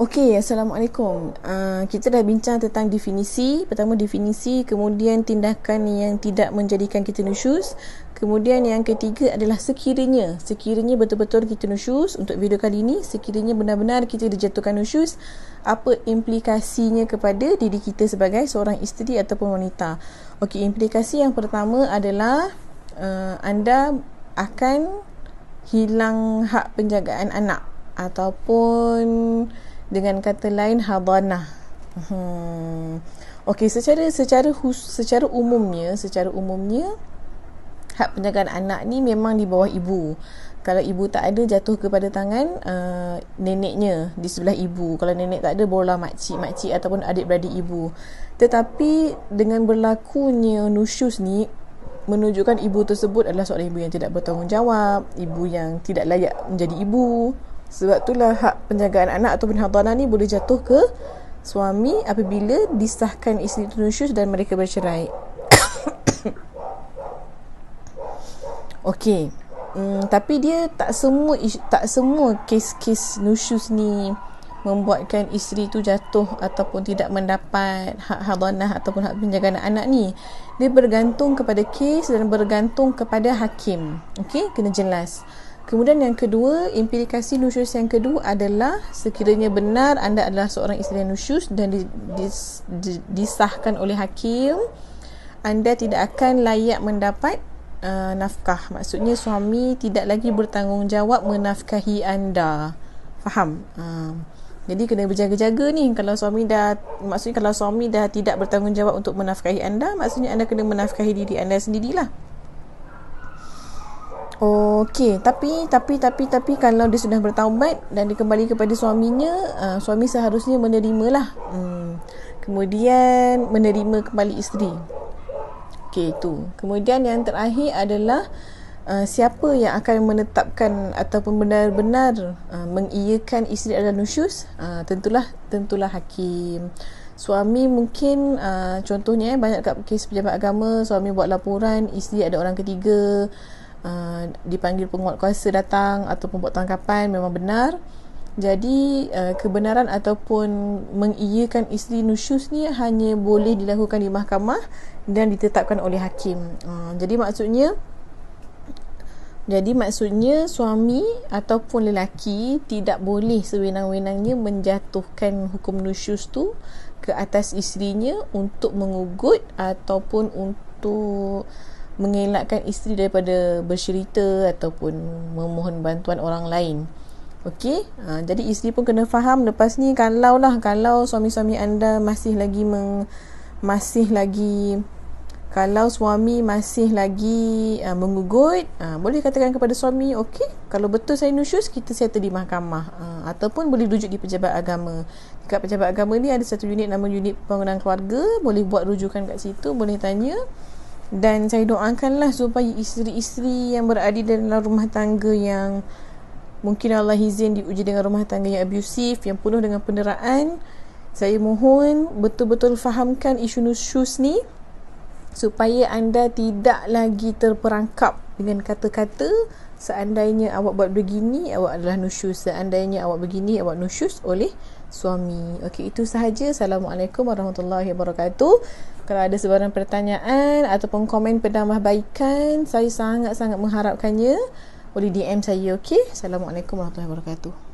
Okey, Assalamualaikum. Uh, kita dah bincang tentang definisi. Pertama definisi, kemudian tindakan yang tidak menjadikan kita nusyus. Kemudian yang ketiga adalah sekiranya, sekiranya betul-betul kita nusyus untuk video kali ini, sekiranya benar-benar kita dijatuhkan nusyus, apa implikasinya kepada diri kita sebagai seorang isteri ataupun wanita. Okey, implikasi yang pertama adalah uh, anda akan hilang hak penjagaan anak ataupun dengan kata lain hadanah. Hmm. Okey, secara secara secara umumnya, secara umumnya hak penjagaan anak ni memang di bawah ibu. Kalau ibu tak ada jatuh kepada tangan uh, neneknya di sebelah ibu. Kalau nenek tak ada barulah makcik, makcik ataupun adik-beradik ibu. Tetapi dengan berlakunya nusyus ni menunjukkan ibu tersebut adalah seorang ibu yang tidak bertanggungjawab, ibu yang tidak layak menjadi ibu. Sebab itulah hak penjagaan anak ataupun hadanah ni boleh jatuh ke suami apabila disahkan isteri nusyus dan mereka bercerai. Okey. Hmm, tapi dia tak semua tak semua kes-kes nusyus ni membuatkan isteri tu jatuh ataupun tidak mendapat hak hadanah ataupun hak penjagaan anak ni. Dia bergantung kepada kes dan bergantung kepada hakim. Okey, kena jelas. Kemudian yang kedua, implikasi nusyus yang kedua adalah sekiranya benar anda adalah seorang isteri nusyus dan di, dis, di, disahkan oleh hakim, anda tidak akan layak mendapat uh, nafkah. Maksudnya suami tidak lagi bertanggungjawab menafkahi anda. Faham? Uh, jadi kena berjaga-jaga ni kalau suami dah maksudnya kalau suami dah tidak bertanggungjawab untuk menafkahi anda, maksudnya anda kena menafkahi diri anda sendirilah. Okey, tapi tapi tapi tapi kalau dia sudah bertaubat dan dia kembali kepada suaminya, uh, suami seharusnya menerimalah. Hmm. Kemudian menerima kembali isteri. Okey, itu. Kemudian yang terakhir adalah uh, siapa yang akan menetapkan ataupun benar-benar uh, mengiyakan isteri adalah nusyus? Uh, tentulah tentulah hakim. Suami mungkin uh, contohnya eh, banyak kat kes pejabat agama, suami buat laporan, isteri ada orang ketiga. Uh, dipanggil penguat kuasa datang ataupun buat tangkapan memang benar. Jadi uh, kebenaran ataupun mengiyakan isteri nusyus ni hanya boleh dilakukan di mahkamah dan ditetapkan oleh hakim. Uh, jadi maksudnya jadi maksudnya suami ataupun lelaki tidak boleh sewenang-wenangnya menjatuhkan hukum nusyus tu ke atas isterinya untuk mengugut ataupun untuk mengelakkan isteri daripada bercerita ataupun memohon bantuan orang lain. Okey, ha, jadi isteri pun kena faham lepas ni kalau lah kalau suami-suami anda masih lagi meng, masih lagi kalau suami masih lagi uh, mengugut, uh, boleh katakan kepada suami, okey, kalau betul saya nusyus, kita settle di mahkamah. Uh, ataupun boleh rujuk di pejabat agama. Dekat pejabat agama ni ada satu unit nama unit pembangunan keluarga, boleh buat rujukan kat situ, boleh tanya dan saya doakanlah supaya isteri-isteri yang berada dalam rumah tangga yang mungkin Allah izin diuji dengan rumah tangga yang abusif yang penuh dengan penderaan saya mohon betul-betul fahamkan isu nusyus ni supaya anda tidak lagi terperangkap dengan kata-kata seandainya awak buat begini awak adalah nusyus seandainya awak begini awak nusyus oleh suami. Okey, itu sahaja. Assalamualaikum warahmatullahi wabarakatuh. Kalau ada sebarang pertanyaan ataupun komen penambahbaikan, saya sangat-sangat mengharapkannya. Boleh DM saya, okey? Assalamualaikum warahmatullahi wabarakatuh.